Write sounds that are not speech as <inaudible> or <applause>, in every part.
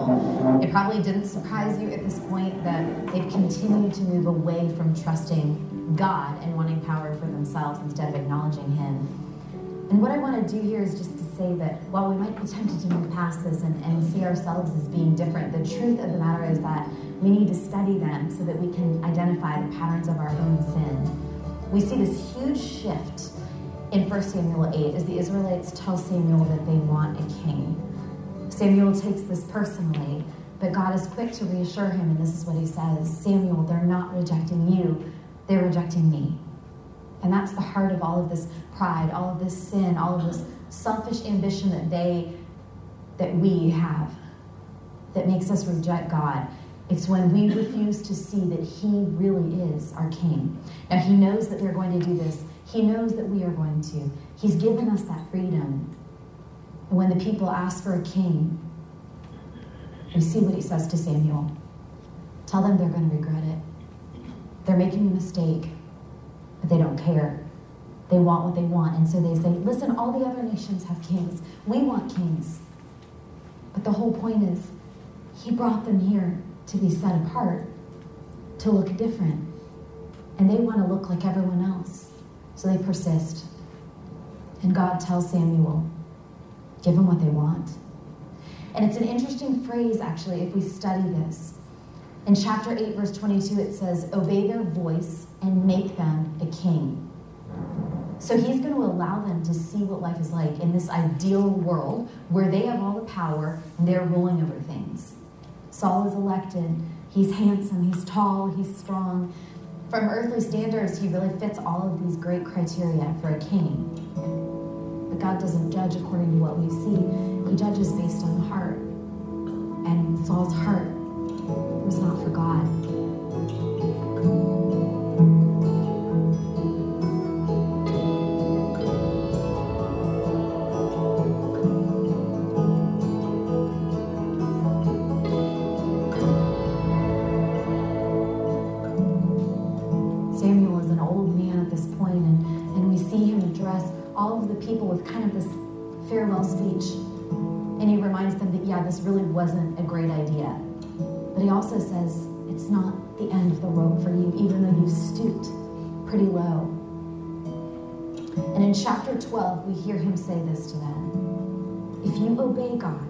people. It probably didn't surprise you at this point that they've continued to move away from trusting God and wanting power for themselves instead of acknowledging Him. And what I want to do here is just to say that while we might be tempted to move past this and, and see ourselves as being different, the truth of the matter is that we need to study them so that we can identify the patterns of our own sin. We see this huge shift in 1 Samuel 8 as the Israelites tell Samuel that they want a king. Samuel takes this personally, but God is quick to reassure him, and this is what he says Samuel, they're not rejecting you, they're rejecting me. And that's the heart of all of this pride, all of this sin, all of this selfish ambition that they that we have that makes us reject God. It's when we refuse to see that He really is our King. Now, He knows that they're going to do this he knows that we are going to. He's given us that freedom. When the people ask for a king, we see what he says to Samuel. Tell them they're going to regret it. They're making a mistake, but they don't care. They want what they want. And so they say, listen, all the other nations have kings. We want kings. But the whole point is, he brought them here to be set apart, to look different. And they want to look like everyone else. So they persist. And God tells Samuel, give them what they want. And it's an interesting phrase, actually, if we study this. In chapter 8, verse 22, it says, Obey their voice and make them a king. So he's going to allow them to see what life is like in this ideal world where they have all the power and they're ruling over things. Saul is elected. He's handsome, he's tall, he's strong, from earthly standards, he really fits all of these great criteria for a king. But God doesn't judge according to what we see, He judges based on the heart. And Saul's heart was not for God. Also says, it's not the end of the rope for you, even though you stooped pretty low. And in chapter 12, we hear him say this to them If you obey God,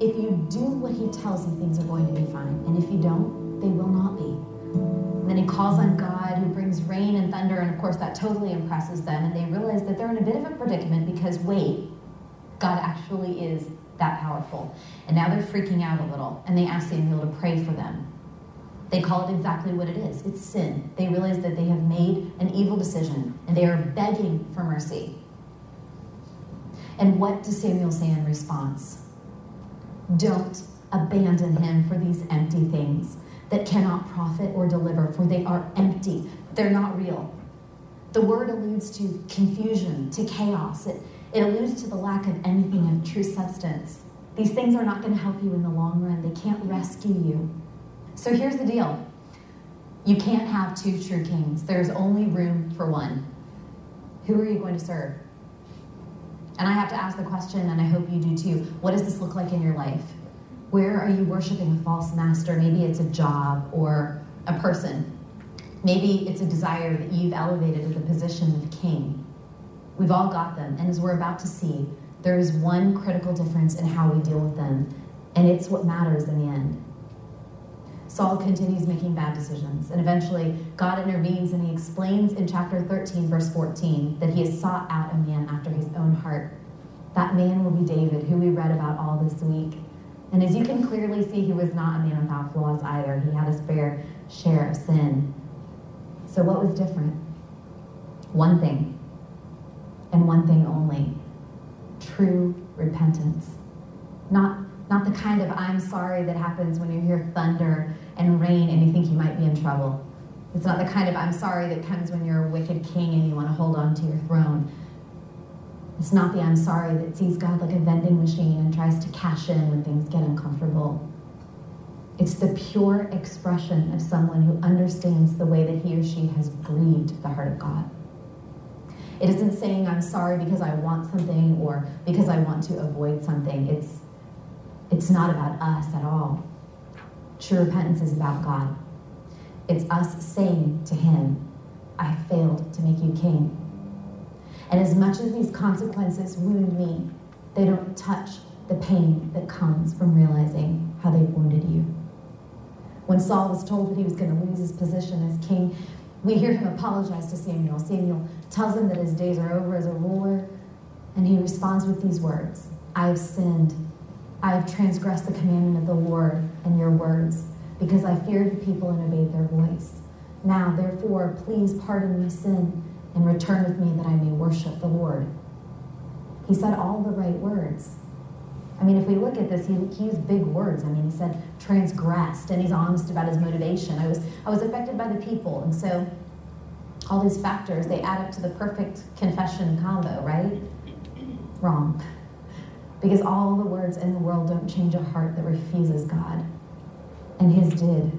if you do what he tells you, things are going to be fine. And if you don't, they will not be. And then he calls on God who brings rain and thunder, and of course, that totally impresses them. And they realize that they're in a bit of a predicament because, wait, God actually is that powerful. And now they're freaking out a little, and they ask Samuel to pray for them. They call it exactly what it is it's sin. They realize that they have made an evil decision, and they are begging for mercy. And what does Samuel say in response? Don't abandon him for these empty things that cannot profit or deliver, for they are empty. They're not real. The word alludes to confusion, to chaos. It, it alludes to the lack of anything of true substance. These things are not going to help you in the long run, they can't rescue you. So here's the deal you can't have two true kings, there's only room for one. Who are you going to serve? And I have to ask the question, and I hope you do too what does this look like in your life? Where are you worshiping a false master? Maybe it's a job or a person. Maybe it's a desire that you've elevated to the position of king. We've all got them. And as we're about to see, there is one critical difference in how we deal with them, and it's what matters in the end. Saul continues making bad decisions, and eventually God intervenes and he explains in chapter 13, verse 14, that he has sought out a man after his own heart. That man will be David, who we read about all this week. And as you can clearly see, he was not a man without flaws either. He had his fair share of sin. So, what was different? One thing and one thing only true repentance. Not, not the kind of I'm sorry that happens when you hear thunder and rain and you think you might be in trouble. It's not the kind of I'm sorry that comes when you're a wicked king and you want to hold on to your throne. It's not the I'm sorry that sees God like a vending machine and tries to cash in when things get uncomfortable. It's the pure expression of someone who understands the way that he or she has grieved the heart of God. It isn't saying I'm sorry because I want something or because I want to avoid something. It's It's not about us at all. True repentance is about God. It's us saying to Him, I failed to make you king. And as much as these consequences wound me, they don't touch the pain that comes from realizing how they've wounded you. When Saul was told that he was going to lose his position as king, we hear him apologize to Samuel. Samuel tells him that his days are over as a ruler, and he responds with these words I have sinned. I have transgressed the commandment of the Lord and your words, because I feared the people and obeyed their voice. Now, therefore, please pardon my sin and return with me that I may worship the Lord. He said all the right words. I mean, if we look at this, he, he used big words. I mean, he said transgressed, and he's honest about his motivation. I was, I was affected by the people, and so all these factors, they add up to the perfect confession combo, right? Wrong. Because all the words in the world don't change a heart that refuses God. And his did.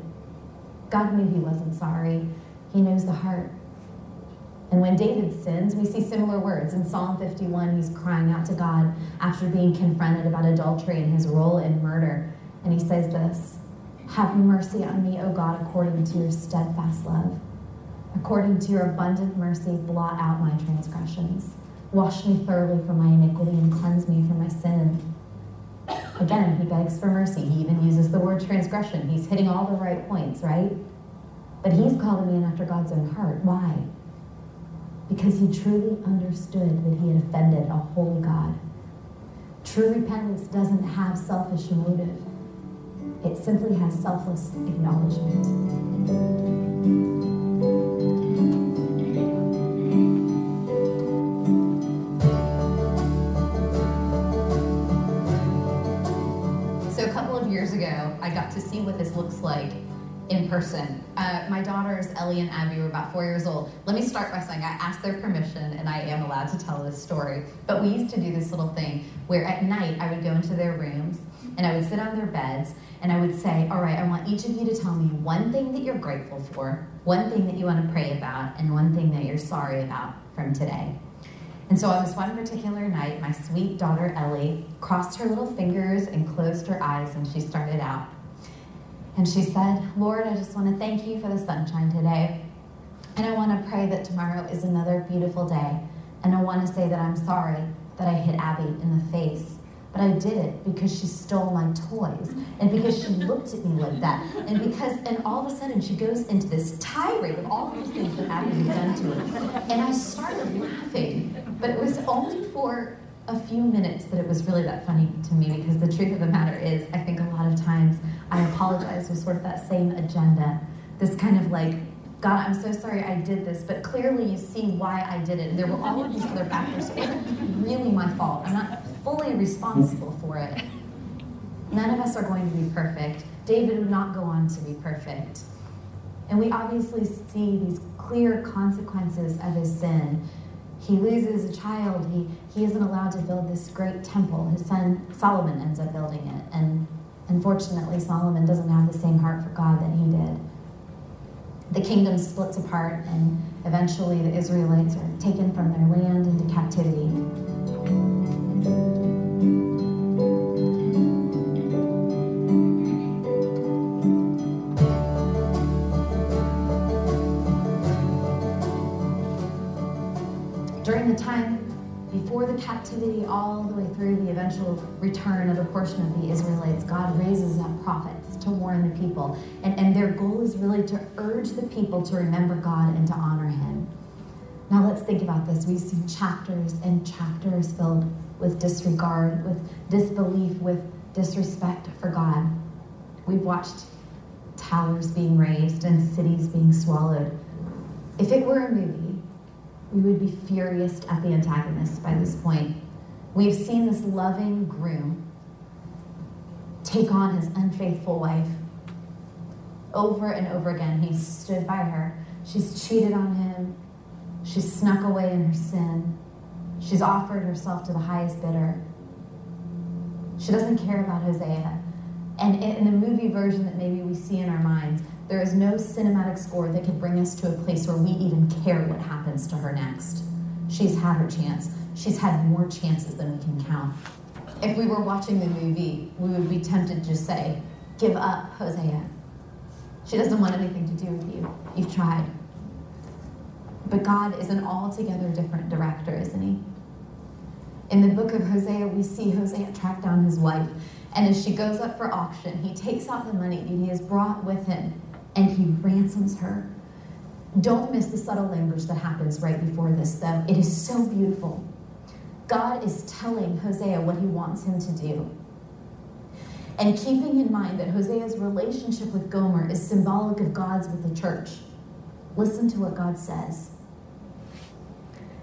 God knew he wasn't sorry. He knows the heart. And when David sins, we see similar words. In Psalm 51, he's crying out to God after being confronted about adultery and his role in murder. And he says this Have mercy on me, O God, according to your steadfast love. According to your abundant mercy, blot out my transgressions. Wash me thoroughly from my iniquity and cleanse me from my sin. Again, he begs for mercy. He even uses the word transgression. He's hitting all the right points, right? But he's calling me man after God's own heart. Why? because he truly understood that he had offended a holy God. True repentance doesn't have selfish motive. It simply has selfless acknowledgement. I got to see what this looks like in person. Uh, my daughters, Ellie and Abby, were about four years old. Let me start by saying I asked their permission and I am allowed to tell this story. But we used to do this little thing where at night I would go into their rooms and I would sit on their beds and I would say, All right, I want each of you to tell me one thing that you're grateful for, one thing that you want to pray about, and one thing that you're sorry about from today. And so on this one particular night, my sweet daughter Ellie crossed her little fingers and closed her eyes and she started out. And she said, Lord, I just want to thank you for the sunshine today. And I want to pray that tomorrow is another beautiful day. And I want to say that I'm sorry that I hit Abby in the face. But I did it because she stole my toys and because she looked at me like that. And because, and all of a sudden she goes into this tirade of all these things that Abby had done to her. And I started laughing, but it was only for a few minutes that it was really that funny to me because the truth of the matter is, I think a lot of times I apologize was sort of that same agenda. This kind of like, God, I'm so sorry I did this, but clearly you see why I did it. And there were all of these other factors. It wasn't really my fault. I'm not fully responsible for it. None of us are going to be perfect. David would not go on to be perfect. And we obviously see these clear consequences of his sin he loses a child. He, he isn't allowed to build this great temple. His son Solomon ends up building it. And unfortunately, Solomon doesn't have the same heart for God that he did. The kingdom splits apart, and eventually the Israelites are taken from their land into captivity. during the time before the captivity, all the way through the eventual return of a portion of the Israelites, God raises up prophets to warn the people. And, and their goal is really to urge the people to remember God and to honor Him. Now let's think about this. We see chapters and chapters filled with disregard, with disbelief, with disrespect for God. We've watched towers being raised and cities being swallowed. If it were a movie, we would be furious at the antagonist by this point. We've seen this loving groom take on his unfaithful wife. Over and over again, he stood by her. She's cheated on him. She's snuck away in her sin. She's offered herself to the highest bidder. She doesn't care about Hosea. And in the movie version that maybe we see in our minds, there is no cinematic score that could bring us to a place where we even care what happens to her next. She's had her chance. She's had more chances than we can count. If we were watching the movie, we would be tempted to say, Give up, Hosea. She doesn't want anything to do with you. You've tried. But God is an altogether different director, isn't he? In the book of Hosea, we see Hosea track down his wife. And as she goes up for auction, he takes out the money that he has brought with him and he ransoms her. Don't miss the subtle language that happens right before this, though. It is so beautiful. God is telling Hosea what he wants him to do. And keeping in mind that Hosea's relationship with Gomer is symbolic of God's with the church, listen to what God says.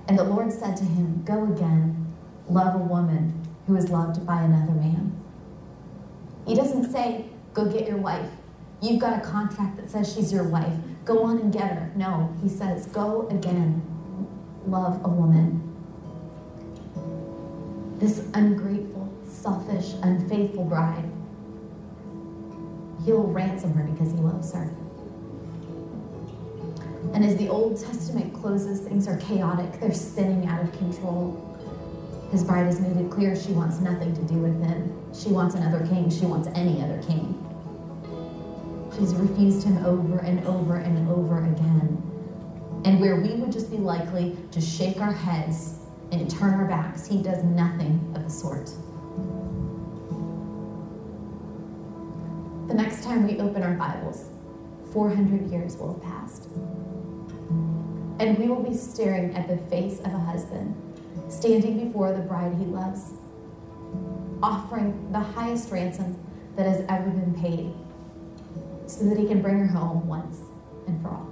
And the Lord said to him, Go again, love a woman who is loved by another man. He doesn't say, Go get your wife. You've got a contract that says she's your wife. Go on and get her. No, he says, Go again, love a woman. This ungrateful, selfish, unfaithful bride He'll ransom her because he loves her. And as the Old Testament closes, things are chaotic, they're spinning out of control. His bride has made it clear she wants nothing to do with him. She wants another king. She wants any other king. She's refused him over and over and over again. And where we would just be likely to shake our heads and turn our backs, he does nothing of the sort. The next time we open our Bibles, 400 years will have passed. And we will be staring at the face of a husband standing before the bride he loves, offering the highest ransom that has ever been paid so that he can bring her home once and for all.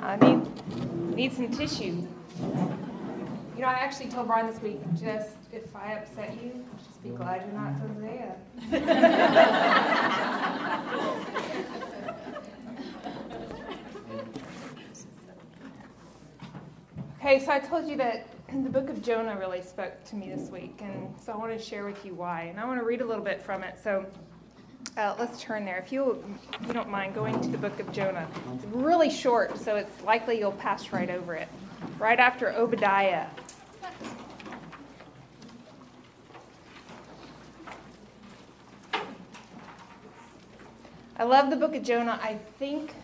I need, need some tissue. You know, I actually told Brian this week, just if I upset you, just be glad you're not Hosea. <laughs> okay, so I told you that the book of Jonah really spoke to me this week, and so I want to share with you why. And I want to read a little bit from it. So uh, let's turn there. If you, if you don't mind going to the book of Jonah, it's really short, so it's likely you'll pass right over it. Right after Obadiah, I love the book of Jonah, I think,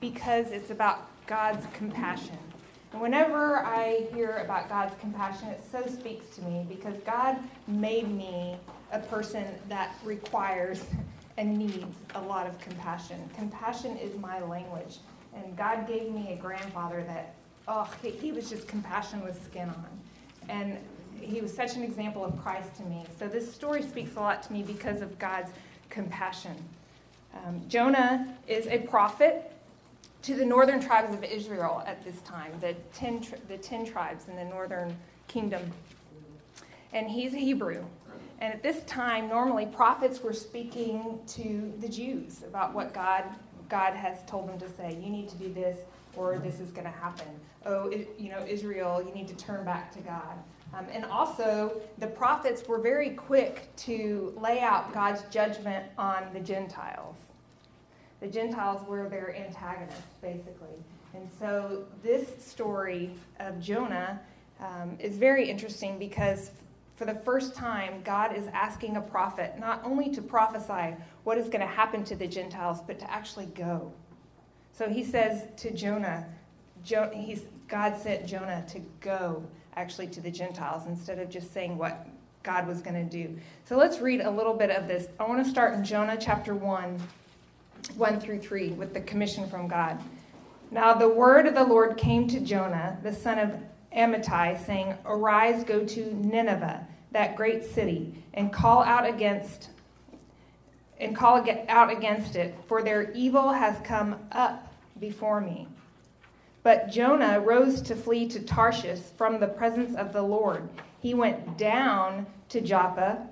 because it's about God's compassion. And whenever I hear about God's compassion, it so speaks to me because God made me a person that requires and needs a lot of compassion. Compassion is my language. And God gave me a grandfather that, oh, he was just compassion with skin on. And he was such an example of Christ to me. So this story speaks a lot to me because of God's compassion. Um, Jonah is a prophet to the northern tribes of Israel at this time, the ten, the ten tribes in the northern kingdom. And he's a Hebrew. And at this time, normally prophets were speaking to the Jews about what God, God has told them to say. You need to do this, or this is going to happen. Oh, you know, Israel, you need to turn back to God. Um, and also, the prophets were very quick to lay out God's judgment on the Gentiles. The Gentiles were their antagonists, basically. And so, this story of Jonah um, is very interesting because for the first time, God is asking a prophet not only to prophesy what is going to happen to the Gentiles, but to actually go. So he says to Jonah, jo- God sent Jonah to go actually to the Gentiles instead of just saying what God was going to do. So let's read a little bit of this. I want to start in Jonah chapter 1, 1 through 3, with the commission from God. Now the word of the Lord came to Jonah, the son of Amittai, saying, Arise, go to Nineveh, that great city, and call out against and call out against it, for their evil has come up before me. But Jonah rose to flee to Tarshish from the presence of the Lord. He went down to Joppa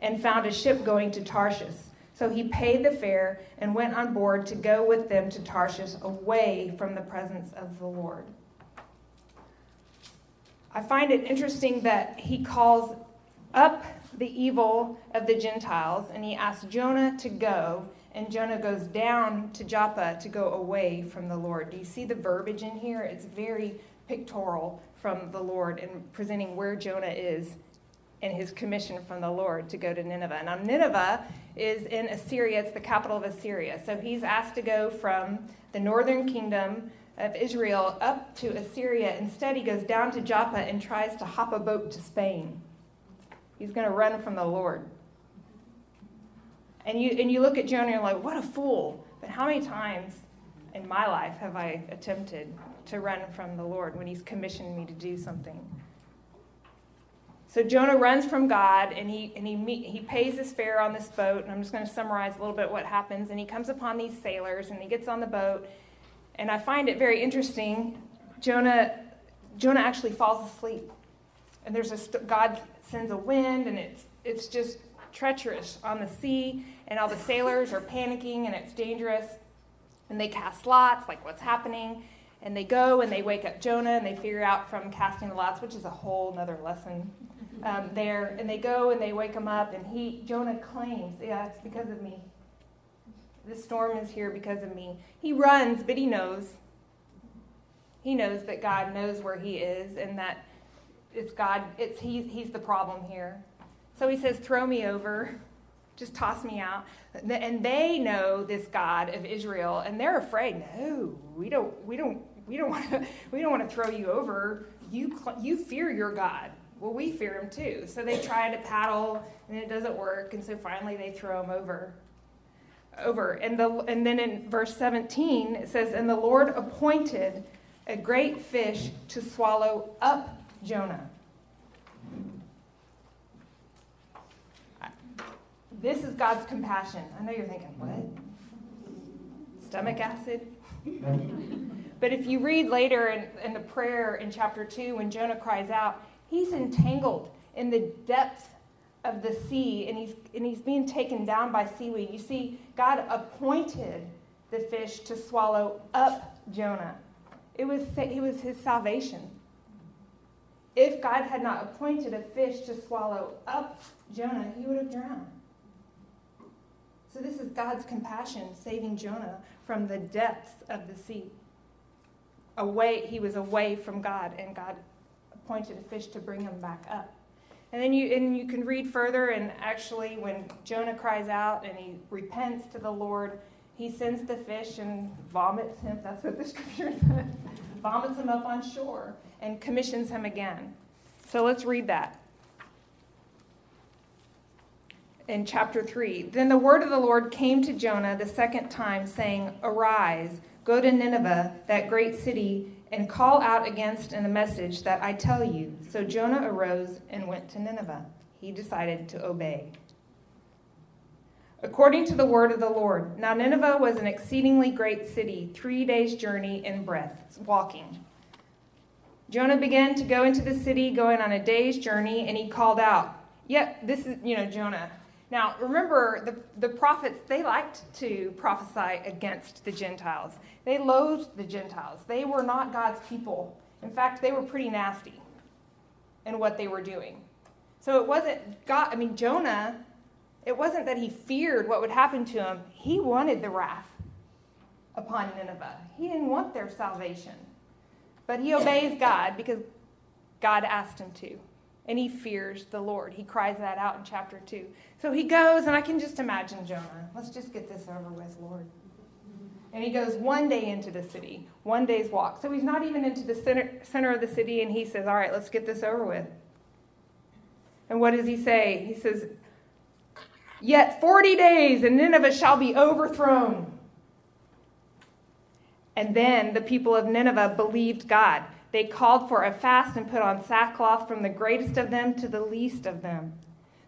and found a ship going to Tarshish. So he paid the fare and went on board to go with them to Tarshish away from the presence of the Lord. I find it interesting that he calls up the evil of the Gentiles and he asks Jonah to go and Jonah goes down to Joppa to go away from the Lord. Do you see the verbiage in here? It's very pictorial from the Lord and presenting where Jonah is and his commission from the Lord to go to Nineveh. Now, Nineveh is in Assyria, it's the capital of Assyria. So he's asked to go from the northern kingdom of Israel up to Assyria. Instead, he goes down to Joppa and tries to hop a boat to Spain. He's going to run from the Lord. And you, and you look at Jonah and you're like, what a fool. But how many times in my life have I attempted to run from the Lord when he's commissioned me to do something? So Jonah runs from God and he, and he, meet, he pays his fare on this boat. And I'm just going to summarize a little bit what happens. And he comes upon these sailors and he gets on the boat. And I find it very interesting. Jonah, Jonah actually falls asleep. And there's a, God sends a wind and it's, it's just treacherous on the sea. And all the sailors are panicking and it's dangerous. And they cast lots, like what's happening. And they go and they wake up Jonah and they figure out from casting the lots, which is a whole other lesson um, there, and they go and they wake him up, and he Jonah claims, "Yeah, it's because of me. The storm is here because of me." He runs, but he knows. He knows that God knows where he is, and that it's God. It's he's he's the problem here. So he says, "Throw me over." Just toss me out. And they know this God of Israel, and they're afraid. No, we don't. We don't. We don't want to. <laughs> We don't want to throw you over. You you fear your God well, we fear him too. So they try to paddle and it doesn't work. And so finally they throw him over. Over. And, the, and then in verse 17, it says, And the Lord appointed a great fish to swallow up Jonah. This is God's compassion. I know you're thinking, what? Stomach acid? <laughs> but if you read later in, in the prayer in chapter 2, when Jonah cries out, He's entangled in the depth of the sea and he's, and he's being taken down by seaweed. You see, God appointed the fish to swallow up Jonah. It was, it was his salvation. If God had not appointed a fish to swallow up Jonah, he would have drowned. So, this is God's compassion saving Jonah from the depths of the sea. Away, he was away from God, and God appointed a fish to bring him back up. And then you and you can read further, and actually, when Jonah cries out and he repents to the Lord, he sends the fish and vomits him. That's what the <laughs> scripture says. vomits him up on shore and commissions him again. So let's read that. In chapter 3. Then the word of the Lord came to Jonah the second time, saying, Arise, go to Nineveh, that great city and call out against in the message that I tell you. So Jonah arose and went to Nineveh. He decided to obey. According to the word of the Lord, now Nineveh was an exceedingly great city, three days' journey in breadth, walking. Jonah began to go into the city, going on a day's journey, and he called out. Yep, this is, you know, Jonah. Now, remember, the, the prophets, they liked to prophesy against the Gentiles. They loathed the Gentiles. They were not God's people. In fact, they were pretty nasty in what they were doing. So it wasn't God, I mean, Jonah, it wasn't that he feared what would happen to him. He wanted the wrath upon Nineveh. He didn't want their salvation. But he <coughs> obeys God because God asked him to. And he fears the Lord. He cries that out in chapter 2. So he goes, and I can just imagine Jonah. Let's just get this over with, Lord. And he goes one day into the city, one day's walk. So he's not even into the center, center of the city, and he says, All right, let's get this over with. And what does he say? He says, Yet 40 days, and Nineveh shall be overthrown. And then the people of Nineveh believed God. They called for a fast and put on sackcloth from the greatest of them to the least of them.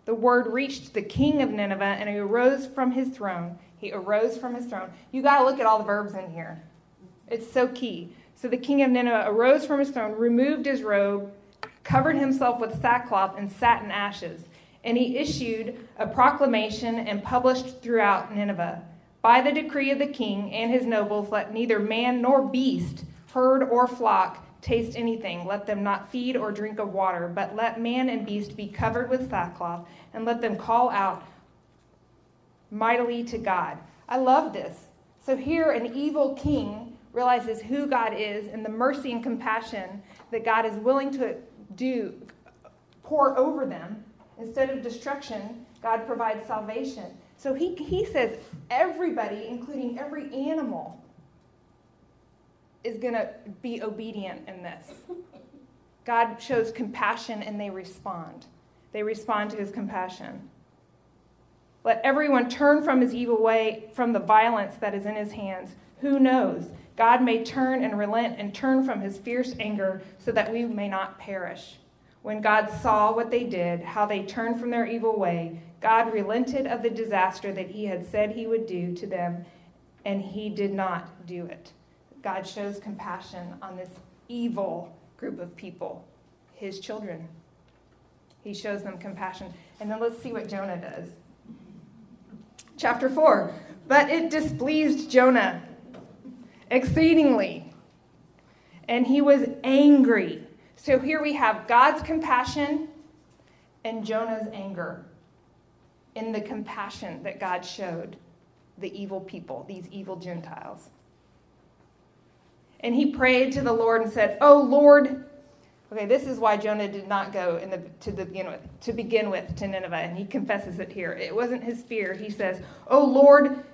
The word reached the king of Nineveh, and he arose from his throne he arose from his throne. You got to look at all the verbs in here. It's so key. So the king of Nineveh arose from his throne, removed his robe, covered himself with sackcloth, and sat in ashes. And he issued a proclamation and published throughout Nineveh By the decree of the king and his nobles, let neither man nor beast, herd or flock, taste anything. Let them not feed or drink of water, but let man and beast be covered with sackcloth, and let them call out mightily to God. I love this. So here, an evil king realizes who God is and the mercy and compassion that God is willing to do, pour over them, instead of destruction, God provides salvation. So he, he says everybody, including every animal, is going to be obedient in this. God shows compassion and they respond. They respond to his compassion. Let everyone turn from his evil way, from the violence that is in his hands. Who knows? God may turn and relent and turn from his fierce anger so that we may not perish. When God saw what they did, how they turned from their evil way, God relented of the disaster that he had said he would do to them, and he did not do it. God shows compassion on this evil group of people, his children. He shows them compassion. And then let's see what Jonah does. Chapter 4. But it displeased Jonah exceedingly, and he was angry. So here we have God's compassion and Jonah's anger in the compassion that God showed the evil people, these evil Gentiles. And he prayed to the Lord and said, "Oh Lord, okay, this is why Jonah did not go in the, to the begin to begin with to Nineveh, and he confesses it here. It wasn't his fear. He says, "Oh Lord,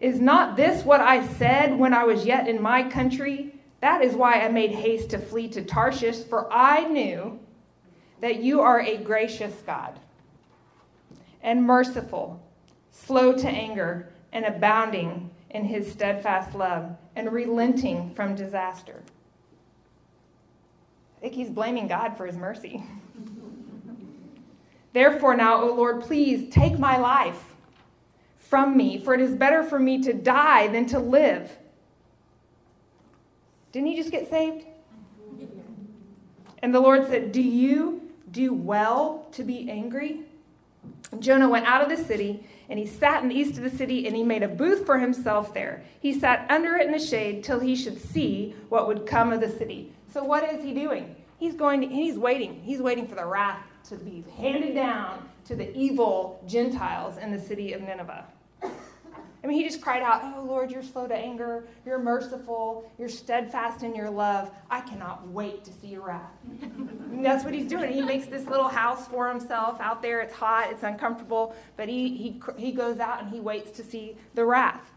is not this what I said when I was yet in my country? That is why I made haste to flee to Tarshish, for I knew that you are a gracious God and merciful, slow to anger, and abounding in his steadfast love, and relenting from disaster. I think he's blaming God for his mercy. Therefore, now, O Lord, please take my life from me, for it is better for me to die than to live. Didn't he just get saved? And the Lord said, Do you do well to be angry? Jonah went out of the city, and he sat in the east of the city, and he made a booth for himself there. He sat under it in the shade till he should see what would come of the city. So what is he doing? He's going to, he's waiting. He's waiting for the wrath to be handed down to the evil Gentiles in the city of Nineveh. I mean, he just cried out, Oh Lord, you're slow to anger, you're merciful, you're steadfast in your love. I cannot wait to see your wrath. that's what he's doing. He makes this little house for himself out there. It's hot, it's uncomfortable, but he, he, he goes out and he waits to see the wrath.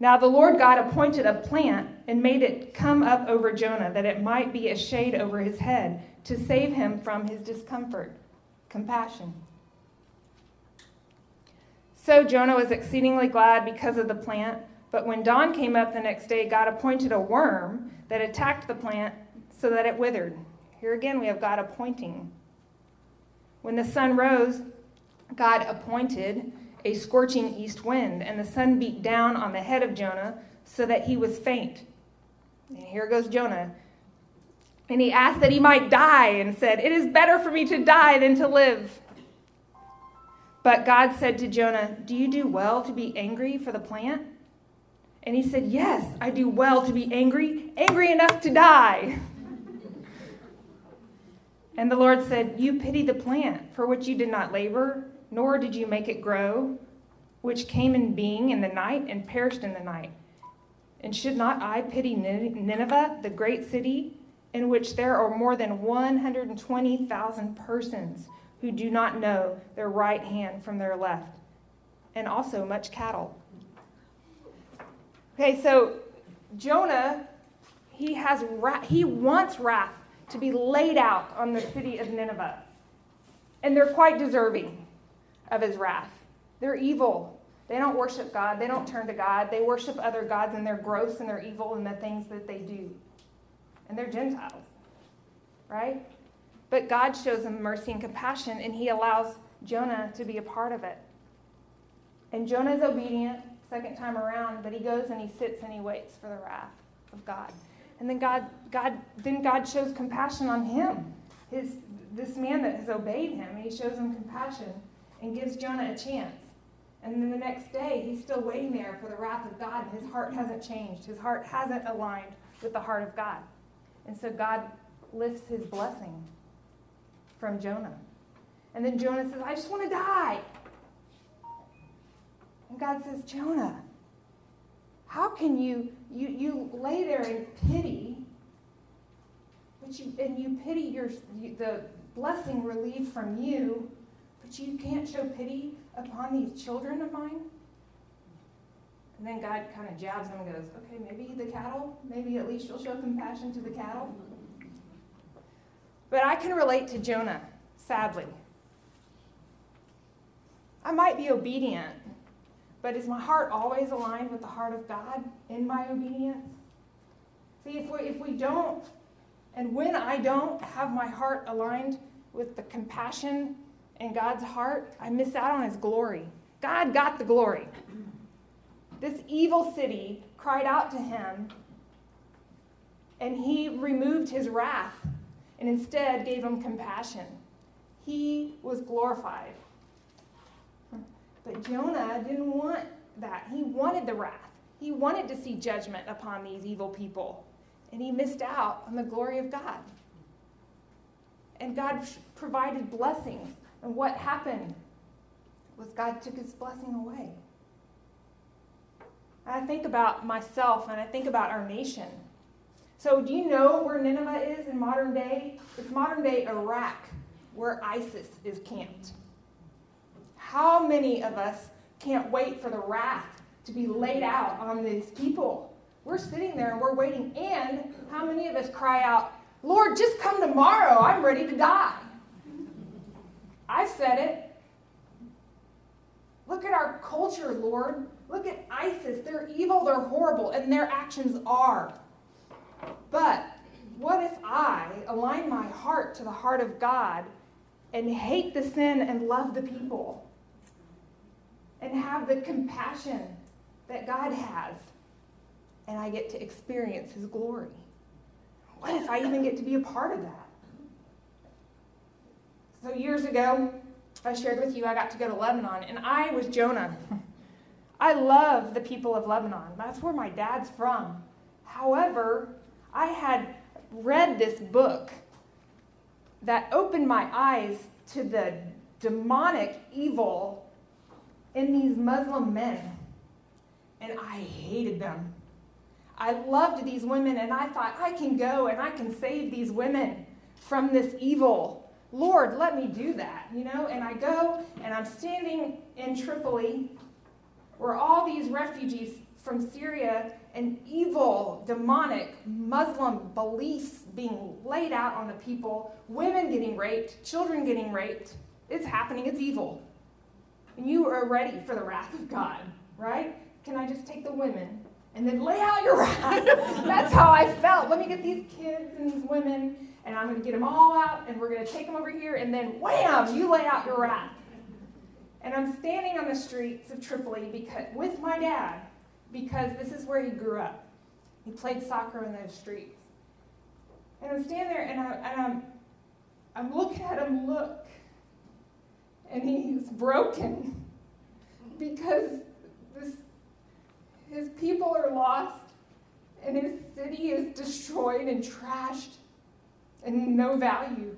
Now the Lord God appointed a plant and made it come up over Jonah, that it might be a shade over his head, to save him from his discomfort. Compassion. So Jonah was exceedingly glad because of the plant. But when dawn came up the next day, God appointed a worm that attacked the plant so that it withered. Here again, we have God appointing. When the sun rose, God appointed a scorching east wind, and the sun beat down on the head of Jonah so that he was faint. And here goes Jonah. And he asked that he might die and said, It is better for me to die than to live. But God said to Jonah, Do you do well to be angry for the plant? And he said, Yes, I do well to be angry, angry enough to die. <laughs> and the Lord said, You pity the plant for which you did not labor, nor did you make it grow, which came in being in the night and perished in the night. And should not I pity Nineveh, the great city, in which there are more than 120,000 persons? Who do not know their right hand from their left, and also much cattle. Okay, so Jonah, he has wrath, he wants wrath to be laid out on the city of Nineveh. And they're quite deserving of his wrath. They're evil. They don't worship God. They don't turn to God. They worship other gods and they're gross and they're evil in the things that they do. And they're Gentiles. Right? But God shows him mercy and compassion, and he allows Jonah to be a part of it. And Jonah is obedient second time around, but he goes and he sits and he waits for the wrath of God. And then God, God, then God shows compassion on him. His, this man that has obeyed him, And he shows him compassion and gives Jonah a chance. And then the next day, he's still waiting there for the wrath of God, and his heart hasn't changed. His heart hasn't aligned with the heart of God. And so God lifts his blessing from Jonah. And then Jonah says, I just want to die. And God says, Jonah, how can you, you, you lay there in pity, but you, and you pity your, you, the blessing relieved from you, but you can't show pity upon these children of mine? And then God kind of jabs him and goes, okay, maybe the cattle, maybe at least you'll show compassion to the cattle. But I can relate to Jonah, sadly. I might be obedient, but is my heart always aligned with the heart of God in my obedience? See, if we, if we don't, and when I don't have my heart aligned with the compassion in God's heart, I miss out on his glory. God got the glory. This evil city cried out to him, and he removed his wrath and instead gave him compassion. He was glorified. But Jonah didn't want that. He wanted the wrath. He wanted to see judgment upon these evil people. And he missed out on the glory of God. And God provided blessings. And what happened was God took his blessing away. I think about myself and I think about our nation. So, do you know where Nineveh is in modern day? It's modern day Iraq, where ISIS is camped. How many of us can't wait for the wrath to be laid out on these people? We're sitting there and we're waiting. And how many of us cry out, Lord, just come tomorrow. I'm ready to die. I said it. Look at our culture, Lord. Look at ISIS. They're evil, they're horrible, and their actions are. But what if I align my heart to the heart of God and hate the sin and love the people? And have the compassion that God has, and I get to experience His glory? What if I even get to be a part of that? So, years ago, I shared with you I got to go to Lebanon, and I was Jonah. <laughs> I love the people of Lebanon. That's where my dad's from. However, I had read this book that opened my eyes to the demonic evil in these Muslim men. And I hated them. I loved these women, and I thought, I can go and I can save these women from this evil. Lord, let me do that, you know? And I go, and I'm standing in Tripoli where all these refugees from Syria and evil, demonic Muslim beliefs being laid out on the people, women getting raped, children getting raped. It's happening, it's evil. And you are ready for the wrath of God, right? Can I just take the women and then lay out your <laughs> wrath? That's how I felt. Let me get these kids and these women, and I'm going to get them all out, and we're going to take them over here, and then wham, you lay out your wrath. And I'm standing on the streets of Tripoli because, with my dad because this is where he grew up. He played soccer in those streets. And I'm standing there and, I, and I'm, I'm looking at him look. And he's broken <laughs> because this, his people are lost and his city is destroyed and trashed and no value.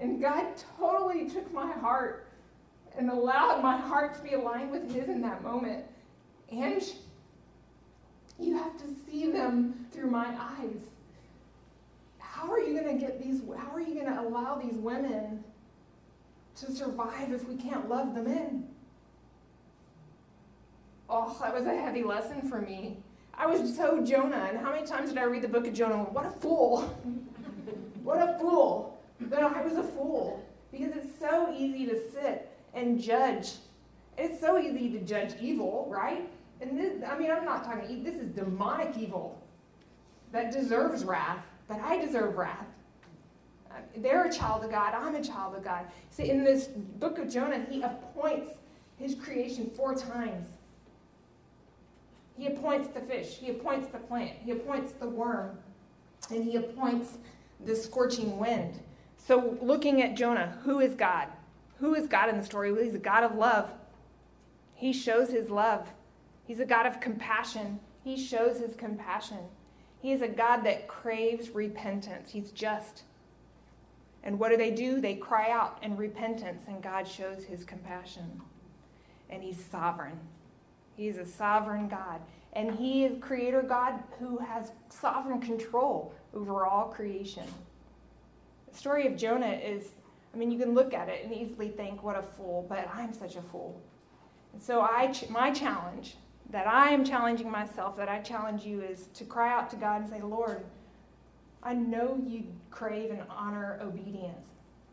And God totally took my heart and allowed my heart to be aligned with His in that moment. And you have to see them through my eyes. How are you going to get these, how are you going to allow these women to survive if we can't love them in? Oh, that was a heavy lesson for me. I was so Jonah, and how many times did I read the book of Jonah? What a fool! <laughs> what a fool! But I was a fool because it's so easy to sit and judge. It's so easy to judge evil, right? And this, I mean, I'm not talking, this is demonic evil that deserves wrath, but I deserve wrath. They're a child of God, I'm a child of God. See, in this book of Jonah, he appoints his creation four times. He appoints the fish, he appoints the plant, he appoints the worm, and he appoints the scorching wind. So, looking at Jonah, who is God? Who is God in the story? Well, he's a God of love. He shows his love. He's a God of compassion. He shows his compassion. He is a God that craves repentance. He's just. And what do they do? They cry out in repentance, and God shows his compassion. and He's sovereign. He's a sovereign God. And He is creator God who has sovereign control over all creation. The story of Jonah is, I mean, you can look at it and easily think, what a fool, but I'm such a fool. And so I, my challenge that I am challenging myself, that I challenge you, is to cry out to God and say, Lord, I know you crave and honor obedience,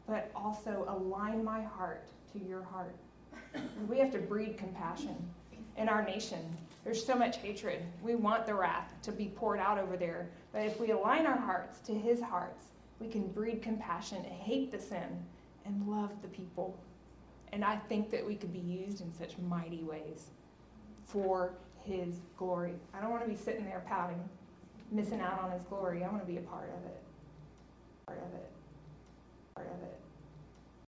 but also align my heart to your heart. We have to breed compassion in our nation. There's so much hatred. We want the wrath to be poured out over there. But if we align our hearts to his hearts, we can breed compassion and hate the sin and love the people. And I think that we could be used in such mighty ways for his glory. I don't want to be sitting there pouting, missing out on his glory. I want to be a part of it. Part of it. Part of it.